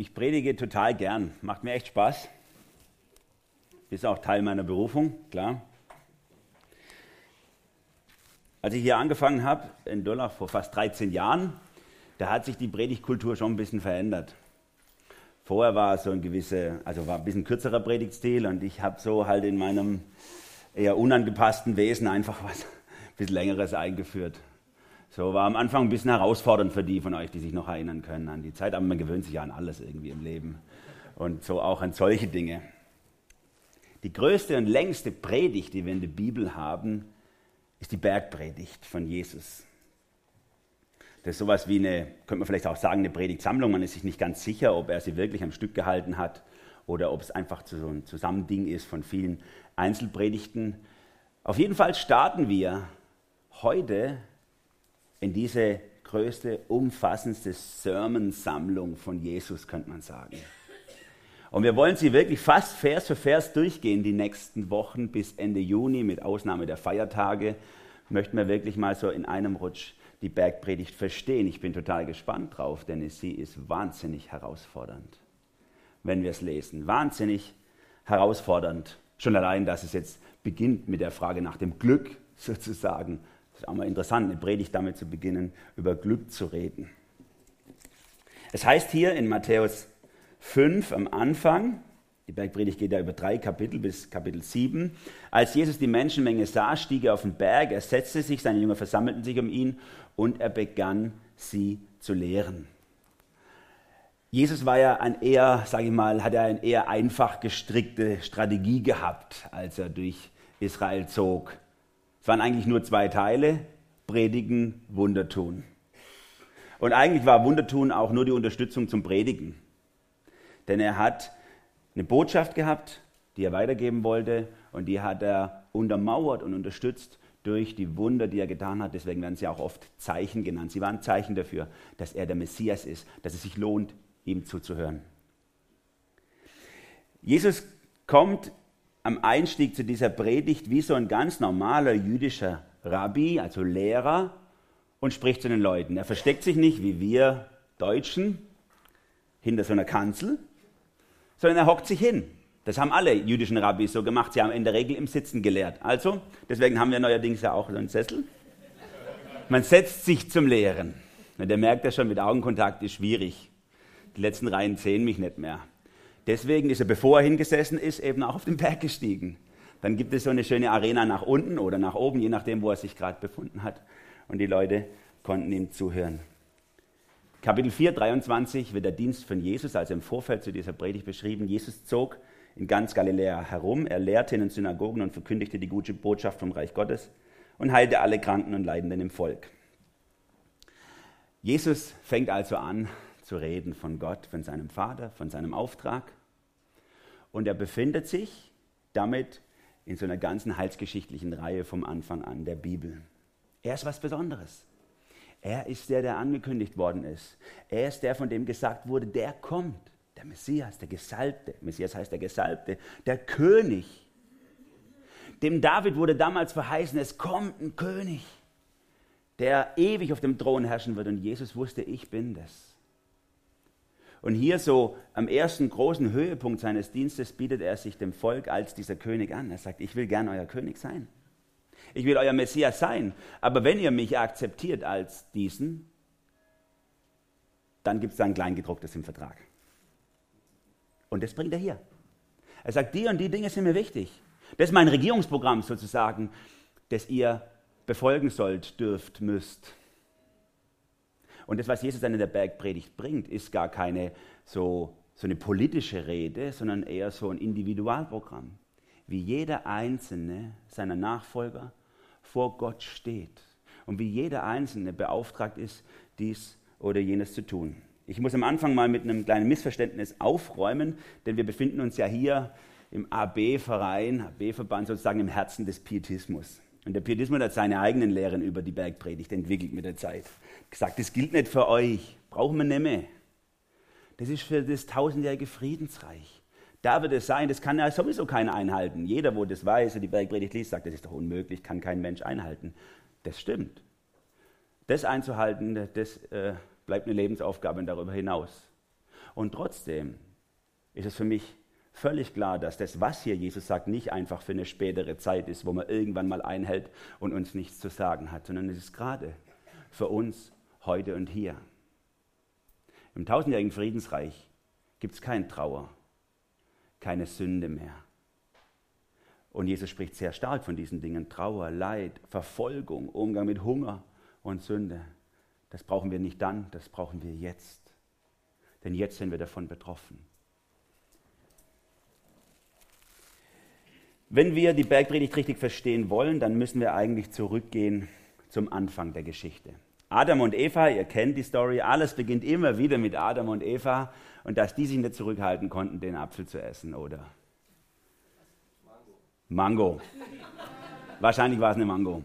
Ich predige total gern, macht mir echt Spaß. Ist auch Teil meiner Berufung, klar. Als ich hier angefangen habe, in Durlach vor fast 13 Jahren, da hat sich die Predigtkultur schon ein bisschen verändert. Vorher war es so ein gewisse, also war ein bisschen kürzerer Predigtstil und ich habe so halt in meinem eher unangepassten Wesen einfach was ein bisschen längeres eingeführt. So war am Anfang ein bisschen herausfordernd für die von euch, die sich noch erinnern können an die Zeit, aber man gewöhnt sich ja an alles irgendwie im Leben und so auch an solche Dinge. Die größte und längste Predigt, die wir in der Bibel haben, ist die Bergpredigt von Jesus. Das ist sowas wie eine, könnte man vielleicht auch sagen, eine Predigtsammlung. Man ist sich nicht ganz sicher, ob er sie wirklich am Stück gehalten hat oder ob es einfach so ein Zusammending ist von vielen Einzelpredigten. Auf jeden Fall starten wir heute in diese größte, umfassendste Sermonsammlung von Jesus, könnte man sagen. Und wir wollen sie wirklich fast Vers für Vers durchgehen die nächsten Wochen bis Ende Juni, mit Ausnahme der Feiertage. Möchten wir wirklich mal so in einem Rutsch die Bergpredigt verstehen. Ich bin total gespannt drauf, denn sie ist wahnsinnig herausfordernd, wenn wir es lesen. Wahnsinnig herausfordernd. Schon allein, dass es jetzt beginnt mit der Frage nach dem Glück sozusagen. Ist auch mal interessant, eine Predigt damit zu beginnen, über Glück zu reden. Es heißt hier in Matthäus 5 am Anfang, die Bergpredigt geht ja über drei Kapitel bis Kapitel 7. Als Jesus die Menschenmenge sah, stieg er auf den Berg, er setzte sich, seine Jünger versammelten sich um ihn und er begann sie zu lehren. Jesus war ja ein eher, sage ich mal, hat er eine eher einfach gestrickte Strategie gehabt, als er durch Israel zog. Es waren eigentlich nur zwei Teile, Predigen, Wunder tun. Und eigentlich war Wundertun auch nur die Unterstützung zum Predigen. Denn er hat eine Botschaft gehabt, die er weitergeben wollte und die hat er untermauert und unterstützt durch die Wunder, die er getan hat. Deswegen werden sie auch oft Zeichen genannt. Sie waren Zeichen dafür, dass er der Messias ist, dass es sich lohnt, ihm zuzuhören. Jesus kommt am Einstieg zu dieser Predigt wie so ein ganz normaler jüdischer Rabbi, also Lehrer, und spricht zu den Leuten. Er versteckt sich nicht wie wir Deutschen hinter so einer Kanzel, sondern er hockt sich hin. Das haben alle jüdischen Rabbis so gemacht. Sie haben in der Regel im Sitzen gelehrt. Also, deswegen haben wir neuerdings ja auch so einen Sessel. Man setzt sich zum Lehren. Und der merkt ja schon, mit Augenkontakt ist schwierig. Die letzten Reihen sehen mich nicht mehr. Deswegen ist er, bevor er hingesessen ist, eben auch auf den Berg gestiegen. Dann gibt es so eine schöne Arena nach unten oder nach oben, je nachdem, wo er sich gerade befunden hat. Und die Leute konnten ihm zuhören. Kapitel 4, 23 wird der Dienst von Jesus, also im Vorfeld zu dieser Predigt beschrieben. Jesus zog in ganz Galiläa herum, er lehrte in den Synagogen und verkündigte die gute Botschaft vom Reich Gottes und heilte alle Kranken und Leidenden im Volk. Jesus fängt also an zu reden von Gott, von seinem Vater, von seinem Auftrag. Und er befindet sich damit in so einer ganzen heilsgeschichtlichen Reihe vom Anfang an der Bibel. Er ist was Besonderes. Er ist der, der angekündigt worden ist. Er ist der, von dem gesagt wurde, der kommt. Der Messias, der Gesalbte. Messias heißt der Gesalbte. Der König. Dem David wurde damals verheißen, es kommt ein König, der ewig auf dem Thron herrschen wird. Und Jesus wusste, ich bin das. Und hier so am ersten großen Höhepunkt seines Dienstes bietet er sich dem Volk als dieser König an. Er sagt, ich will gern euer König sein. Ich will euer Messias sein. Aber wenn ihr mich akzeptiert als diesen, dann gibt es da ein Kleingedrucktes im Vertrag. Und das bringt er hier. Er sagt, die und die Dinge sind mir wichtig. Das ist mein Regierungsprogramm sozusagen, das ihr befolgen sollt, dürft, müsst. Und das, was Jesus dann in der Bergpredigt bringt, ist gar keine so, so eine politische Rede, sondern eher so ein Individualprogramm. Wie jeder einzelne seiner Nachfolger vor Gott steht und wie jeder Einzelne beauftragt ist, dies oder jenes zu tun. Ich muss am Anfang mal mit einem kleinen Missverständnis aufräumen, denn wir befinden uns ja hier im AB-Verein, AB-Verband sozusagen im Herzen des Pietismus. Und der Pietismus hat seine eigenen Lehren über die Bergpredigt entwickelt mit der Zeit. Gesagt, das gilt nicht für euch, brauchen wir nicht mehr. Das ist für das tausendjährige Friedensreich. Da wird es sein, das kann ja sowieso keiner einhalten. Jeder, wo das weiß und die Bergpredigt liest, sagt, das ist doch unmöglich, kann kein Mensch einhalten. Das stimmt. Das einzuhalten, das äh, bleibt eine Lebensaufgabe darüber hinaus. Und trotzdem ist es für mich völlig klar, dass das, was hier Jesus sagt, nicht einfach für eine spätere Zeit ist, wo man irgendwann mal einhält und uns nichts zu sagen hat, sondern es ist gerade für uns heute und hier. Im tausendjährigen Friedensreich gibt es keine Trauer, keine Sünde mehr. Und Jesus spricht sehr stark von diesen Dingen. Trauer, Leid, Verfolgung, Umgang mit Hunger und Sünde. Das brauchen wir nicht dann, das brauchen wir jetzt. Denn jetzt sind wir davon betroffen. Wenn wir die Bergpredigt richtig verstehen wollen, dann müssen wir eigentlich zurückgehen zum Anfang der Geschichte. Adam und Eva, ihr kennt die Story, alles beginnt immer wieder mit Adam und Eva und dass die sich nicht zurückhalten konnten, den Apfel zu essen, oder? Mango. Mango. Wahrscheinlich war es eine Mango.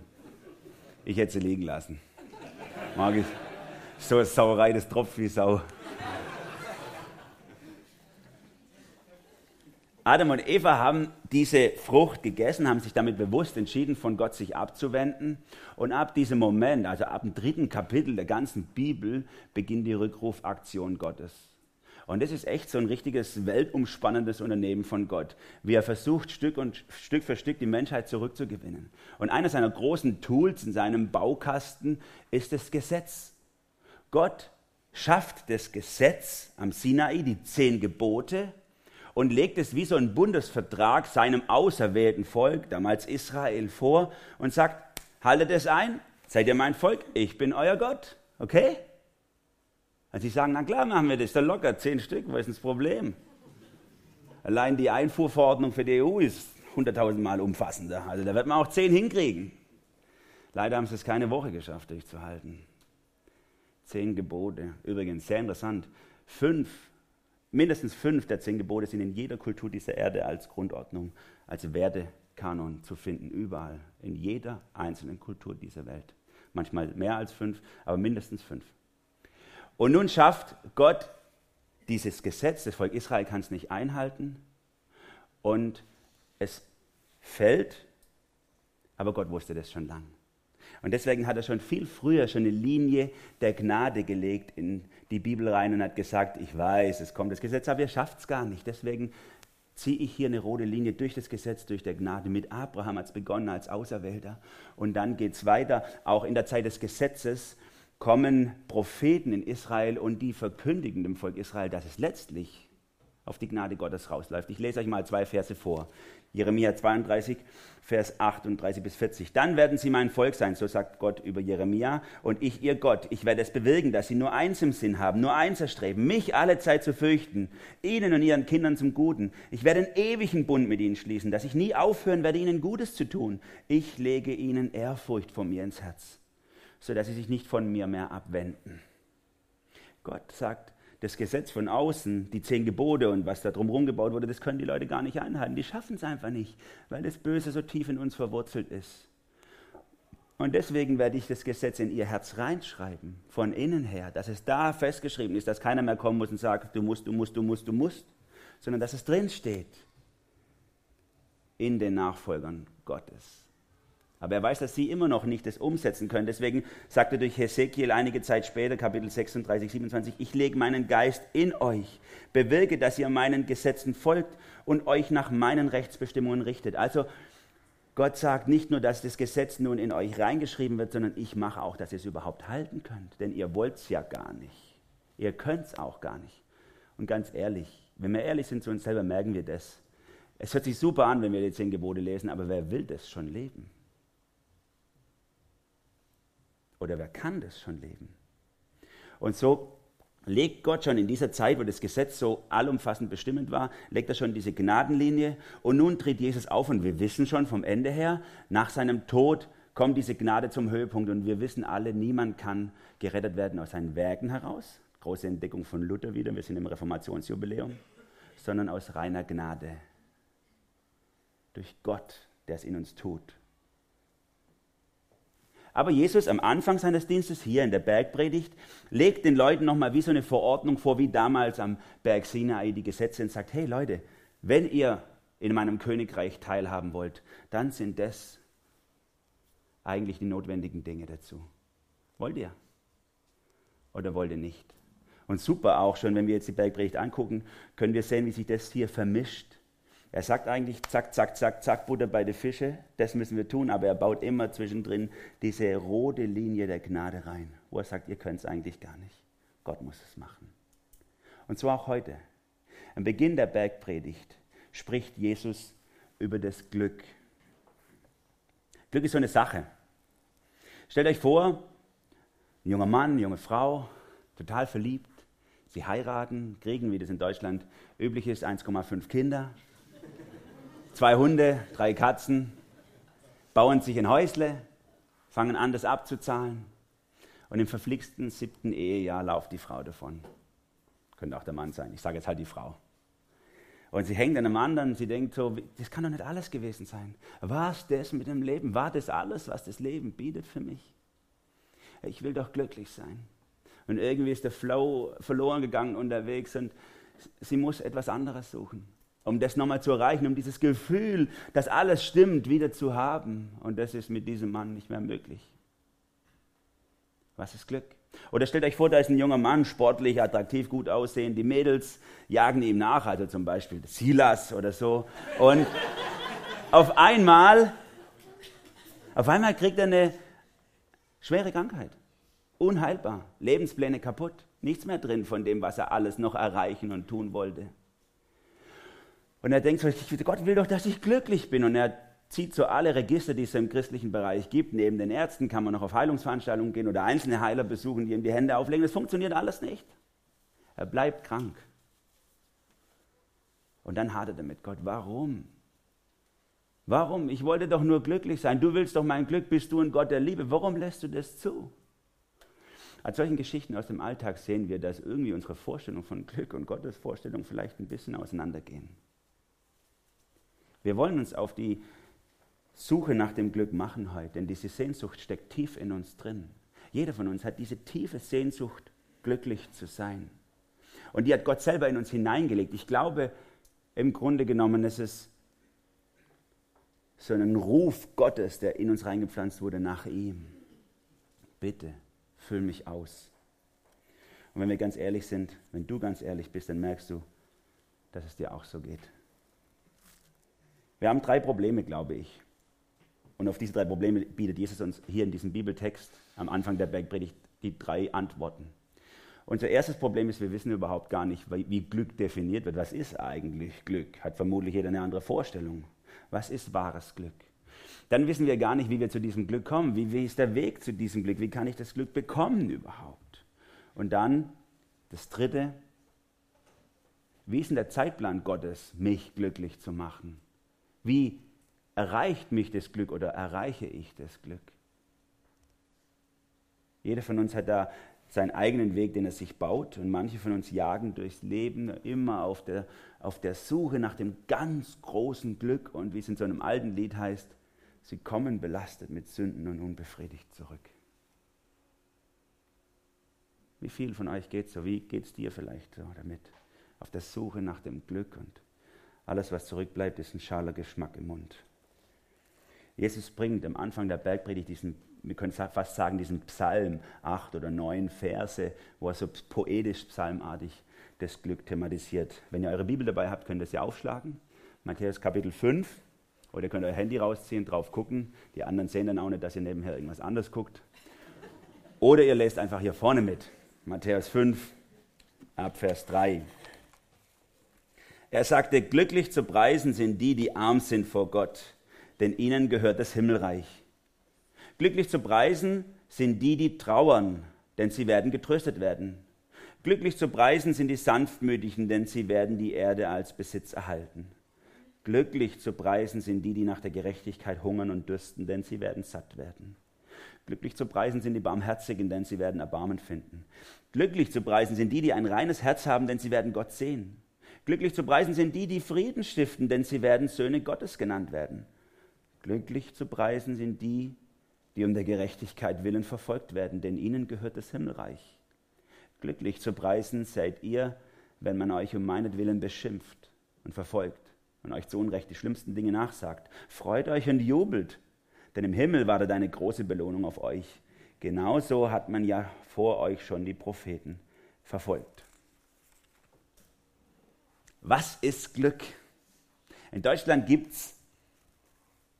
Ich hätte sie liegen lassen. Mag ich. So eine Sauerei, das tropft wie Sau. Adam und Eva haben diese Frucht gegessen, haben sich damit bewusst entschieden, von Gott sich abzuwenden. Und ab diesem Moment, also ab dem dritten Kapitel der ganzen Bibel, beginnt die Rückrufaktion Gottes. Und das ist echt so ein richtiges weltumspannendes Unternehmen von Gott, wie er versucht, Stück, und, Stück für Stück die Menschheit zurückzugewinnen. Und eines seiner großen Tools in seinem Baukasten ist das Gesetz. Gott schafft das Gesetz am Sinai, die zehn Gebote, und legt es wie so ein Bundesvertrag seinem auserwählten Volk, damals Israel, vor und sagt, haltet es ein, seid ihr mein Volk, ich bin euer Gott, okay? Und sie sagen, na klar machen wir das, dann locker, zehn Stück, was ist das Problem? Allein die Einfuhrverordnung für die EU ist 100.000 Mal umfassender, also da wird man auch zehn hinkriegen. Leider haben sie es keine Woche geschafft durchzuhalten. Zehn Gebote, übrigens sehr interessant. Fünf Mindestens fünf der zehn Gebote sind in jeder Kultur dieser Erde als Grundordnung, als Werdekanon zu finden, überall, in jeder einzelnen Kultur dieser Welt. Manchmal mehr als fünf, aber mindestens fünf. Und nun schafft Gott dieses Gesetz, das Volk Israel kann es nicht einhalten und es fällt, aber Gott wusste das schon lang. Und deswegen hat er schon viel früher schon eine Linie der Gnade gelegt in die Bibel rein und hat gesagt, ich weiß, es kommt das Gesetz, aber ihr schafft es gar nicht. Deswegen ziehe ich hier eine rote Linie durch das Gesetz, durch der Gnade. Mit Abraham hat es begonnen als Auserwählter. Und dann geht es weiter. Auch in der Zeit des Gesetzes kommen Propheten in Israel und die verkündigen dem Volk Israel, dass es letztlich auf die Gnade Gottes rausläuft. Ich lese euch mal zwei Verse vor. Jeremia 32, Vers 38 bis 40. Dann werden sie mein Volk sein, so sagt Gott über Jeremia, und ich ihr Gott. Ich werde es bewirken, dass sie nur eins im Sinn haben, nur eins erstreben, mich alle Zeit zu fürchten, ihnen und ihren Kindern zum Guten. Ich werde einen ewigen Bund mit ihnen schließen, dass ich nie aufhören werde, ihnen Gutes zu tun. Ich lege ihnen Ehrfurcht vor mir ins Herz, sodass sie sich nicht von mir mehr abwenden. Gott sagt, das Gesetz von außen, die zehn Gebote und was da drumherum gebaut wurde, das können die Leute gar nicht einhalten. Die schaffen es einfach nicht, weil das Böse so tief in uns verwurzelt ist. Und deswegen werde ich das Gesetz in ihr Herz reinschreiben, von innen her, dass es da festgeschrieben ist, dass keiner mehr kommen muss und sagt, du musst, du musst, du musst, du musst, sondern dass es drin steht in den Nachfolgern Gottes. Aber er weiß, dass sie immer noch nicht das umsetzen können. Deswegen sagt er durch Hesekiel einige Zeit später, Kapitel 36, 27, ich lege meinen Geist in euch, bewirke, dass ihr meinen Gesetzen folgt und euch nach meinen Rechtsbestimmungen richtet. Also Gott sagt nicht nur, dass das Gesetz nun in euch reingeschrieben wird, sondern ich mache auch, dass ihr es überhaupt halten könnt. Denn ihr wollt es ja gar nicht. Ihr könnt es auch gar nicht. Und ganz ehrlich, wenn wir ehrlich sind zu uns selber, merken wir das. Es hört sich super an, wenn wir die zehn Gebote lesen, aber wer will das schon leben? Oder wer kann das schon leben? Und so legt Gott schon in dieser Zeit, wo das Gesetz so allumfassend bestimmend war, legt er schon diese Gnadenlinie. Und nun tritt Jesus auf und wir wissen schon vom Ende her, nach seinem Tod kommt diese Gnade zum Höhepunkt und wir wissen alle, niemand kann gerettet werden aus seinen Werken heraus. Große Entdeckung von Luther wieder, wir sind im Reformationsjubiläum, sondern aus reiner Gnade. Durch Gott, der es in uns tut. Aber Jesus am Anfang seines Dienstes hier in der Bergpredigt legt den Leuten nochmal wie so eine Verordnung vor, wie damals am Berg Sinai die Gesetze und sagt, hey Leute, wenn ihr in meinem Königreich teilhaben wollt, dann sind das eigentlich die notwendigen Dinge dazu. Wollt ihr? Oder wollt ihr nicht? Und super auch schon, wenn wir jetzt die Bergpredigt angucken, können wir sehen, wie sich das hier vermischt. Er sagt eigentlich, zack, zack, zack, zack, Butter bei den Fische, das müssen wir tun, aber er baut immer zwischendrin diese rote Linie der Gnade rein, wo er sagt, ihr könnt es eigentlich gar nicht. Gott muss es machen. Und zwar auch heute. Am Beginn der Bergpredigt spricht Jesus über das Glück. Glück ist so eine Sache. Stellt euch vor, ein junger Mann, junge Frau, total verliebt, sie heiraten, kriegen, wie das in Deutschland üblich ist, 1,5 Kinder, zwei Hunde, drei Katzen, bauen sich ein Häusle, fangen an, das abzuzahlen und im verflixten siebten Ehejahr lauft die Frau davon. Könnte auch der Mann sein, ich sage jetzt halt die Frau. Und sie hängt an einem anderen, sie denkt so, das kann doch nicht alles gewesen sein. War es das mit dem Leben? War das alles, was das Leben bietet für mich? Ich will doch glücklich sein. Und irgendwie ist der Flow verloren gegangen unterwegs und sie muss etwas anderes suchen, um das nochmal zu erreichen, um dieses Gefühl, dass alles stimmt, wieder zu haben. Und das ist mit diesem Mann nicht mehr möglich. Was ist Glück? Oder stellt euch vor, da ist ein junger Mann, sportlich, attraktiv, gut aussehen. Die Mädels jagen ihm nach, also zum Beispiel Silas oder so. Und auf einmal, auf einmal kriegt er eine schwere Krankheit. Unheilbar. Lebenspläne kaputt. Nichts mehr drin von dem, was er alles noch erreichen und tun wollte. Und er denkt so, Gott will doch, dass ich glücklich bin. Und er zieht so alle Register, die es im christlichen Bereich gibt. Neben den Ärzten kann man noch auf Heilungsveranstaltungen gehen oder einzelne Heiler besuchen, die ihm die Hände auflegen. Das funktioniert alles nicht. Er bleibt krank. Und dann hadert er mit Gott. Warum? Warum? Ich wollte doch nur glücklich sein. Du willst doch mein Glück, bist du ein Gott der Liebe. Warum lässt du das zu? Als solchen Geschichten aus dem Alltag sehen wir, dass irgendwie unsere Vorstellung von Glück und Gottes Vorstellung vielleicht ein bisschen auseinandergehen. Wir wollen uns auf die Suche nach dem Glück machen heute, denn diese Sehnsucht steckt tief in uns drin. Jeder von uns hat diese tiefe Sehnsucht, glücklich zu sein. Und die hat Gott selber in uns hineingelegt. Ich glaube, im Grunde genommen ist es so ein Ruf Gottes, der in uns reingepflanzt wurde nach ihm. Bitte, füll mich aus. Und wenn wir ganz ehrlich sind, wenn du ganz ehrlich bist, dann merkst du, dass es dir auch so geht. Wir haben drei Probleme, glaube ich. Und auf diese drei Probleme bietet Jesus uns hier in diesem Bibeltext am Anfang der Bergpredigt die drei Antworten. Unser erstes Problem ist, wir wissen überhaupt gar nicht, wie Glück definiert wird. Was ist eigentlich Glück? Hat vermutlich jeder eine andere Vorstellung. Was ist wahres Glück? dann wissen wir gar nicht, wie wir zu diesem Glück kommen. Wie, wie ist der Weg zu diesem Glück? Wie kann ich das Glück bekommen überhaupt? Und dann das Dritte, wie ist denn der Zeitplan Gottes, mich glücklich zu machen? Wie erreicht mich das Glück oder erreiche ich das Glück? Jeder von uns hat da seinen eigenen Weg, den er sich baut. Und manche von uns jagen durchs Leben immer auf der, auf der Suche nach dem ganz großen Glück. Und wie es in so einem alten Lied heißt, Sie kommen belastet mit Sünden und unbefriedigt zurück. Wie viel von euch geht so? Wie geht es dir vielleicht so damit? Auf der Suche nach dem Glück und alles, was zurückbleibt, ist ein schaler Geschmack im Mund. Jesus bringt am Anfang der Bergpredigt diesen, wir können fast sagen, diesen Psalm, acht oder neun Verse, wo er so poetisch, psalmartig das Glück thematisiert. Wenn ihr eure Bibel dabei habt, könnt ihr sie aufschlagen. Matthäus Kapitel 5, oder ihr könnt euer Handy rausziehen, drauf gucken. Die anderen sehen dann auch nicht, dass ihr nebenher irgendwas anderes guckt. Oder ihr lest einfach hier vorne mit. Matthäus 5, ab Vers 3. Er sagte, glücklich zu preisen sind die, die arm sind vor Gott, denn ihnen gehört das Himmelreich. Glücklich zu preisen sind die, die trauern, denn sie werden getröstet werden. Glücklich zu preisen sind die Sanftmütigen, denn sie werden die Erde als Besitz erhalten. Glücklich zu preisen sind die, die nach der Gerechtigkeit hungern und dürsten, denn sie werden satt werden. Glücklich zu preisen sind die Barmherzigen, denn sie werden Erbarmen finden. Glücklich zu preisen sind die, die ein reines Herz haben, denn sie werden Gott sehen. Glücklich zu preisen sind die, die Frieden stiften, denn sie werden Söhne Gottes genannt werden. Glücklich zu preisen sind die, die um der Gerechtigkeit willen verfolgt werden, denn ihnen gehört das Himmelreich. Glücklich zu preisen seid ihr, wenn man euch um meinetwillen beschimpft und verfolgt und euch zu Unrecht die schlimmsten Dinge nachsagt. Freut euch und jubelt, denn im Himmel wartet eine große Belohnung auf euch. Genauso hat man ja vor euch schon die Propheten verfolgt. Was ist Glück? In Deutschland gibt es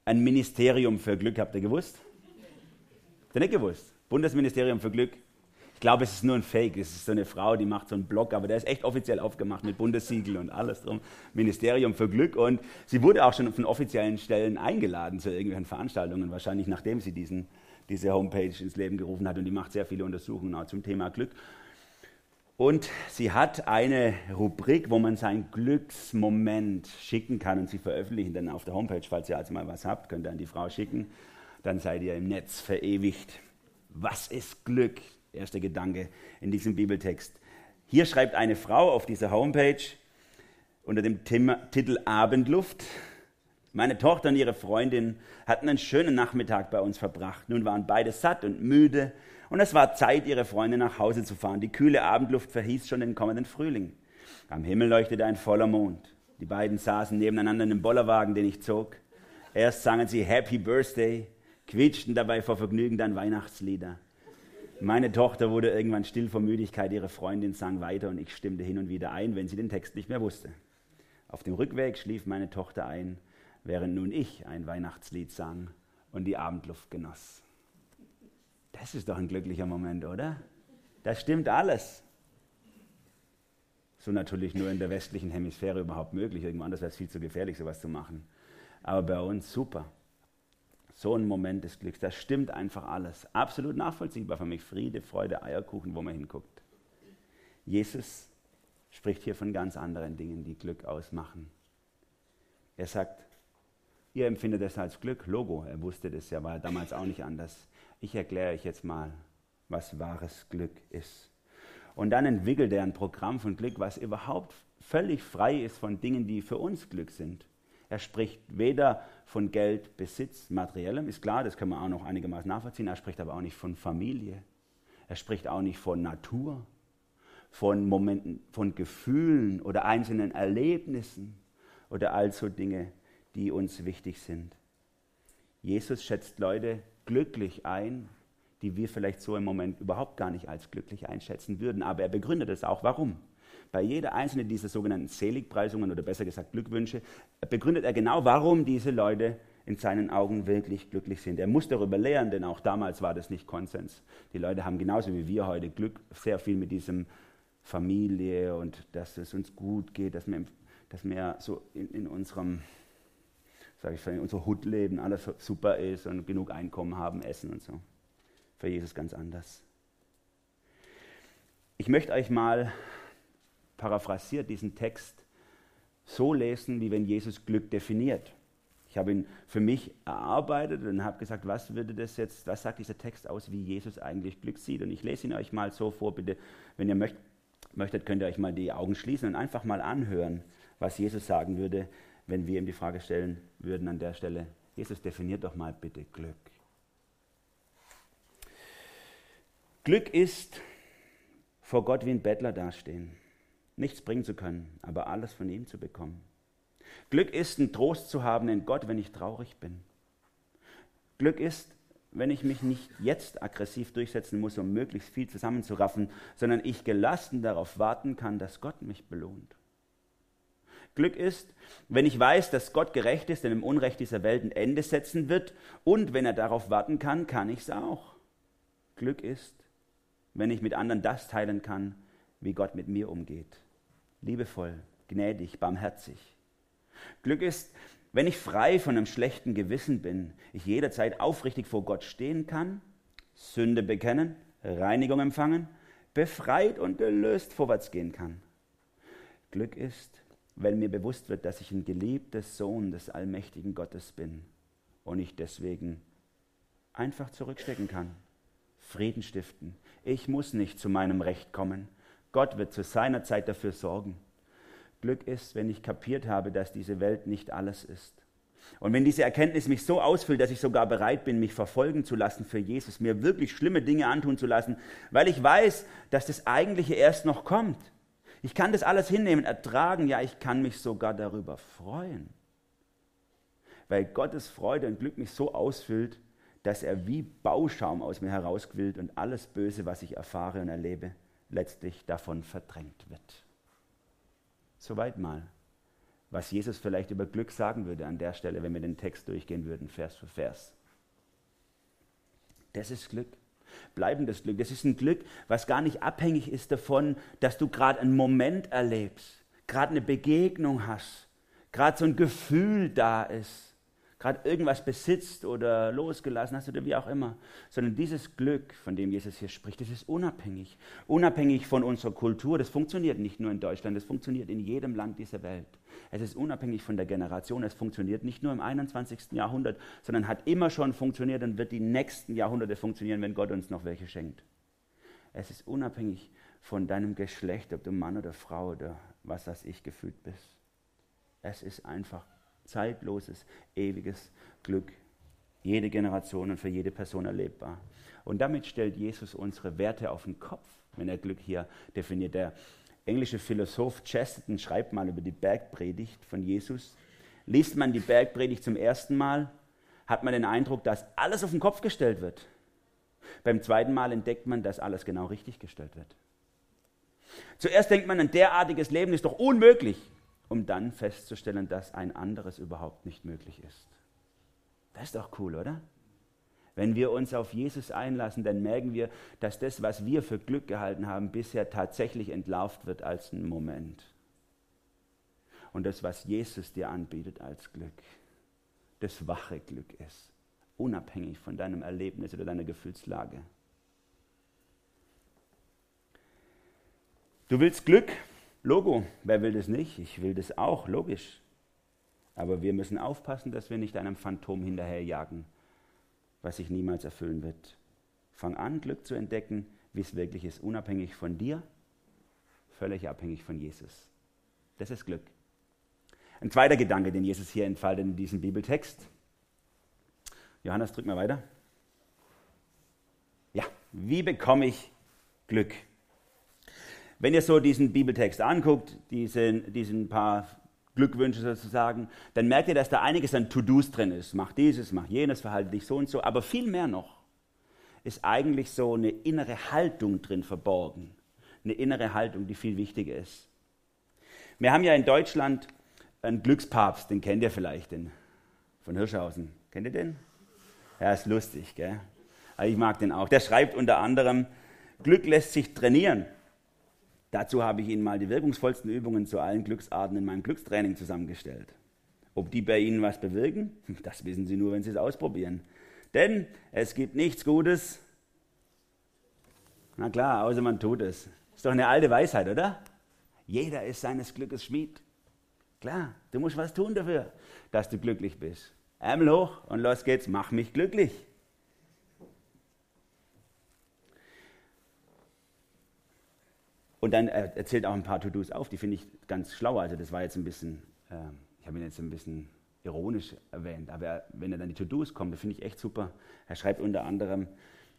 ein Ministerium für Glück, habt ihr gewusst? Habt ihr nicht gewusst? Bundesministerium für Glück. Ich glaube, es ist nur ein Fake. Es ist so eine Frau, die macht so einen Blog, aber der ist echt offiziell aufgemacht mit Bundessiegel und alles drum. Ministerium für Glück. Und sie wurde auch schon von offiziellen Stellen eingeladen zu irgendwelchen Veranstaltungen, wahrscheinlich nachdem sie diesen, diese Homepage ins Leben gerufen hat. Und die macht sehr viele Untersuchungen auch zum Thema Glück. Und sie hat eine Rubrik, wo man seinen Glücksmoment schicken kann und sie veröffentlichen dann auf der Homepage. Falls ihr also mal was habt, könnt ihr an die Frau schicken. Dann seid ihr im Netz verewigt. Was ist Glück? Erster Gedanke in diesem Bibeltext. Hier schreibt eine Frau auf dieser Homepage unter dem Thema, Titel Abendluft. Meine Tochter und ihre Freundin hatten einen schönen Nachmittag bei uns verbracht. Nun waren beide satt und müde und es war Zeit, ihre Freunde nach Hause zu fahren. Die kühle Abendluft verhieß schon den kommenden Frühling. Am Himmel leuchtete ein voller Mond. Die beiden saßen nebeneinander in einem Bollerwagen, den ich zog. Erst sangen sie Happy Birthday, quietschten dabei vor Vergnügen dann Weihnachtslieder. Meine Tochter wurde irgendwann still vor Müdigkeit, ihre Freundin sang weiter und ich stimmte hin und wieder ein, wenn sie den Text nicht mehr wusste. Auf dem Rückweg schlief meine Tochter ein, während nun ich ein Weihnachtslied sang und die Abendluft genoss. Das ist doch ein glücklicher Moment, oder? Das stimmt alles. So natürlich nur in der westlichen Hemisphäre überhaupt möglich. Irgendwo anders wäre es viel zu gefährlich, sowas zu machen. Aber bei uns super. So ein Moment des Glücks. Das stimmt einfach alles. Absolut nachvollziehbar für mich. Friede, Freude, Eierkuchen, wo man hinguckt. Jesus spricht hier von ganz anderen Dingen, die Glück ausmachen. Er sagt, ihr empfindet es als Glück. Logo, er wusste das ja, war damals auch nicht anders. Ich erkläre euch jetzt mal, was wahres Glück ist. Und dann entwickelt er ein Programm von Glück, was überhaupt völlig frei ist von Dingen, die für uns Glück sind. Er spricht weder von Geld, Besitz, Materiellem, ist klar, das können wir auch noch einigermaßen nachvollziehen. Er spricht aber auch nicht von Familie. Er spricht auch nicht von Natur, von Momenten, von Gefühlen oder einzelnen Erlebnissen oder all so Dinge, die uns wichtig sind. Jesus schätzt Leute glücklich ein, die wir vielleicht so im Moment überhaupt gar nicht als glücklich einschätzen würden. Aber er begründet es auch, warum. Bei jeder einzelnen dieser sogenannten Seligpreisungen oder besser gesagt Glückwünsche begründet er genau, warum diese Leute in seinen Augen wirklich glücklich sind. Er muss darüber lehren, denn auch damals war das nicht Konsens. Die Leute haben genauso wie wir heute Glück sehr viel mit diesem Familie und dass es uns gut geht, dass wir, dass wir so in, in unserem sage ich, in unserer Hut leben, alles super ist und genug Einkommen haben, Essen und so. Für Jesus ganz anders. Ich möchte euch mal paraphrasiert diesen Text so lesen, wie wenn Jesus Glück definiert. Ich habe ihn für mich erarbeitet und habe gesagt, was würde das jetzt, was sagt dieser Text aus, wie Jesus eigentlich Glück sieht? Und ich lese ihn euch mal so vor, bitte, wenn ihr möcht, möchtet, könnt ihr euch mal die Augen schließen und einfach mal anhören, was Jesus sagen würde, wenn wir ihm die Frage stellen würden an der Stelle, Jesus, definiert doch mal bitte Glück. Glück ist, vor Gott wie ein Bettler dastehen, nichts bringen zu können, aber alles von ihm zu bekommen. Glück ist, einen Trost zu haben in Gott, wenn ich traurig bin. Glück ist, wenn ich mich nicht jetzt aggressiv durchsetzen muss, um möglichst viel zusammenzuraffen, sondern ich gelassen darauf warten kann, dass Gott mich belohnt. Glück ist, wenn ich weiß, dass Gott gerecht ist, denn im Unrecht dieser Welt ein Ende setzen wird und wenn er darauf warten kann, kann ich es auch. Glück ist, wenn ich mit anderen das teilen kann, wie Gott mit mir umgeht. Liebevoll, gnädig, barmherzig. Glück ist, wenn ich frei von einem schlechten Gewissen bin, ich jederzeit aufrichtig vor Gott stehen kann, Sünde bekennen, Reinigung empfangen, befreit und gelöst vorwärts gehen kann. Glück ist, weil mir bewusst wird, dass ich ein geliebter Sohn des allmächtigen Gottes bin und ich deswegen einfach zurückstecken kann, Frieden stiften. Ich muss nicht zu meinem Recht kommen. Gott wird zu seiner Zeit dafür sorgen. Glück ist, wenn ich kapiert habe, dass diese Welt nicht alles ist. Und wenn diese Erkenntnis mich so ausfüllt, dass ich sogar bereit bin, mich verfolgen zu lassen für Jesus, mir wirklich schlimme Dinge antun zu lassen, weil ich weiß, dass das Eigentliche erst noch kommt. Ich kann das alles hinnehmen, ertragen, ja, ich kann mich sogar darüber freuen. Weil Gottes Freude und Glück mich so ausfüllt, dass er wie Bauschaum aus mir herausquillt und alles Böse, was ich erfahre und erlebe, letztlich davon verdrängt wird. Soweit mal, was Jesus vielleicht über Glück sagen würde an der Stelle, wenn wir den Text durchgehen würden, Vers für Vers. Das ist Glück. Bleibendes Glück. Das ist ein Glück, was gar nicht abhängig ist davon, dass du gerade einen Moment erlebst, gerade eine Begegnung hast, gerade so ein Gefühl da ist gerade irgendwas besitzt oder losgelassen hast oder wie auch immer, sondern dieses Glück, von dem Jesus hier spricht, das ist unabhängig. Unabhängig von unserer Kultur. Das funktioniert nicht nur in Deutschland, das funktioniert in jedem Land dieser Welt. Es ist unabhängig von der Generation. Es funktioniert nicht nur im 21. Jahrhundert, sondern hat immer schon funktioniert und wird die nächsten Jahrhunderte funktionieren, wenn Gott uns noch welche schenkt. Es ist unabhängig von deinem Geschlecht, ob du Mann oder Frau oder was weiß ich gefühlt bist. Es ist einfach zeitloses, ewiges Glück. Jede Generation und für jede Person erlebbar. Und damit stellt Jesus unsere Werte auf den Kopf, wenn er Glück hier definiert. Der englische Philosoph Chesterton schreibt mal über die Bergpredigt von Jesus. Liest man die Bergpredigt zum ersten Mal, hat man den Eindruck, dass alles auf den Kopf gestellt wird. Beim zweiten Mal entdeckt man, dass alles genau richtig gestellt wird. Zuerst denkt man, ein derartiges Leben ist doch unmöglich um dann festzustellen, dass ein anderes überhaupt nicht möglich ist. Das ist doch cool, oder? Wenn wir uns auf Jesus einlassen, dann merken wir, dass das, was wir für Glück gehalten haben, bisher tatsächlich entlarvt wird als ein Moment. Und das, was Jesus dir anbietet als Glück, das wache Glück ist, unabhängig von deinem Erlebnis oder deiner Gefühlslage. Du willst Glück, Logo, wer will das nicht? Ich will das auch, logisch. Aber wir müssen aufpassen, dass wir nicht einem Phantom hinterherjagen, was sich niemals erfüllen wird. Fang an, Glück zu entdecken, wie es wirklich ist, unabhängig von dir, völlig abhängig von Jesus. Das ist Glück. Ein zweiter Gedanke, den Jesus hier entfaltet in diesem Bibeltext. Johannes, drück mal weiter. Ja, wie bekomme ich Glück? Wenn ihr so diesen Bibeltext anguckt, diesen, diesen paar Glückwünsche sozusagen, dann merkt ihr, dass da einiges an To-Dos drin ist. Mach dieses, mach jenes, verhalte dich so und so. Aber viel mehr noch ist eigentlich so eine innere Haltung drin verborgen. Eine innere Haltung, die viel wichtiger ist. Wir haben ja in Deutschland einen Glückspapst, den kennt ihr vielleicht, den von Hirschhausen. Kennt ihr den? Ja, ist lustig, gell? Aber ich mag den auch. Der schreibt unter anderem, Glück lässt sich trainieren. Dazu habe ich Ihnen mal die wirkungsvollsten Übungen zu allen Glücksarten in meinem Glückstraining zusammengestellt. Ob die bei Ihnen was bewirken, das wissen Sie nur, wenn Sie es ausprobieren. Denn es gibt nichts Gutes. Na klar, außer man tut es. Ist doch eine alte Weisheit, oder? Jeder ist seines Glückes Schmied. Klar, du musst was tun dafür, dass du glücklich bist. Ärmel hoch und los geht's, mach mich glücklich. Und dann erzählt auch ein paar To-Dos auf, die finde ich ganz schlau. Also das war jetzt ein bisschen, äh, ich habe ihn jetzt ein bisschen ironisch erwähnt, aber wenn er dann die To-Dos kommt, das finde ich echt super. Er schreibt unter anderem,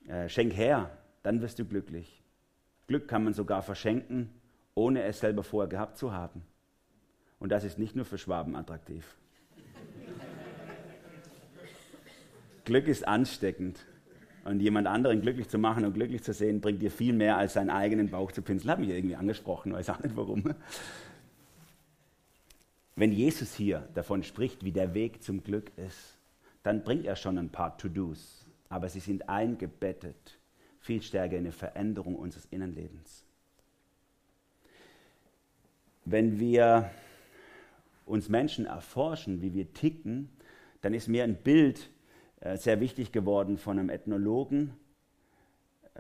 äh, schenk her, dann wirst du glücklich. Glück kann man sogar verschenken, ohne es selber vorher gehabt zu haben. Und das ist nicht nur für Schwaben attraktiv. Glück ist ansteckend. Und jemand anderen glücklich zu machen und glücklich zu sehen, bringt dir viel mehr als seinen eigenen Bauch zu pinseln. Hat mich irgendwie angesprochen, weiß auch nicht warum. Wenn Jesus hier davon spricht, wie der Weg zum Glück ist, dann bringt er schon ein paar To-Dos. Aber sie sind eingebettet viel stärker in eine Veränderung unseres Innenlebens. Wenn wir uns Menschen erforschen, wie wir ticken, dann ist mir ein Bild sehr wichtig geworden von einem Ethnologen,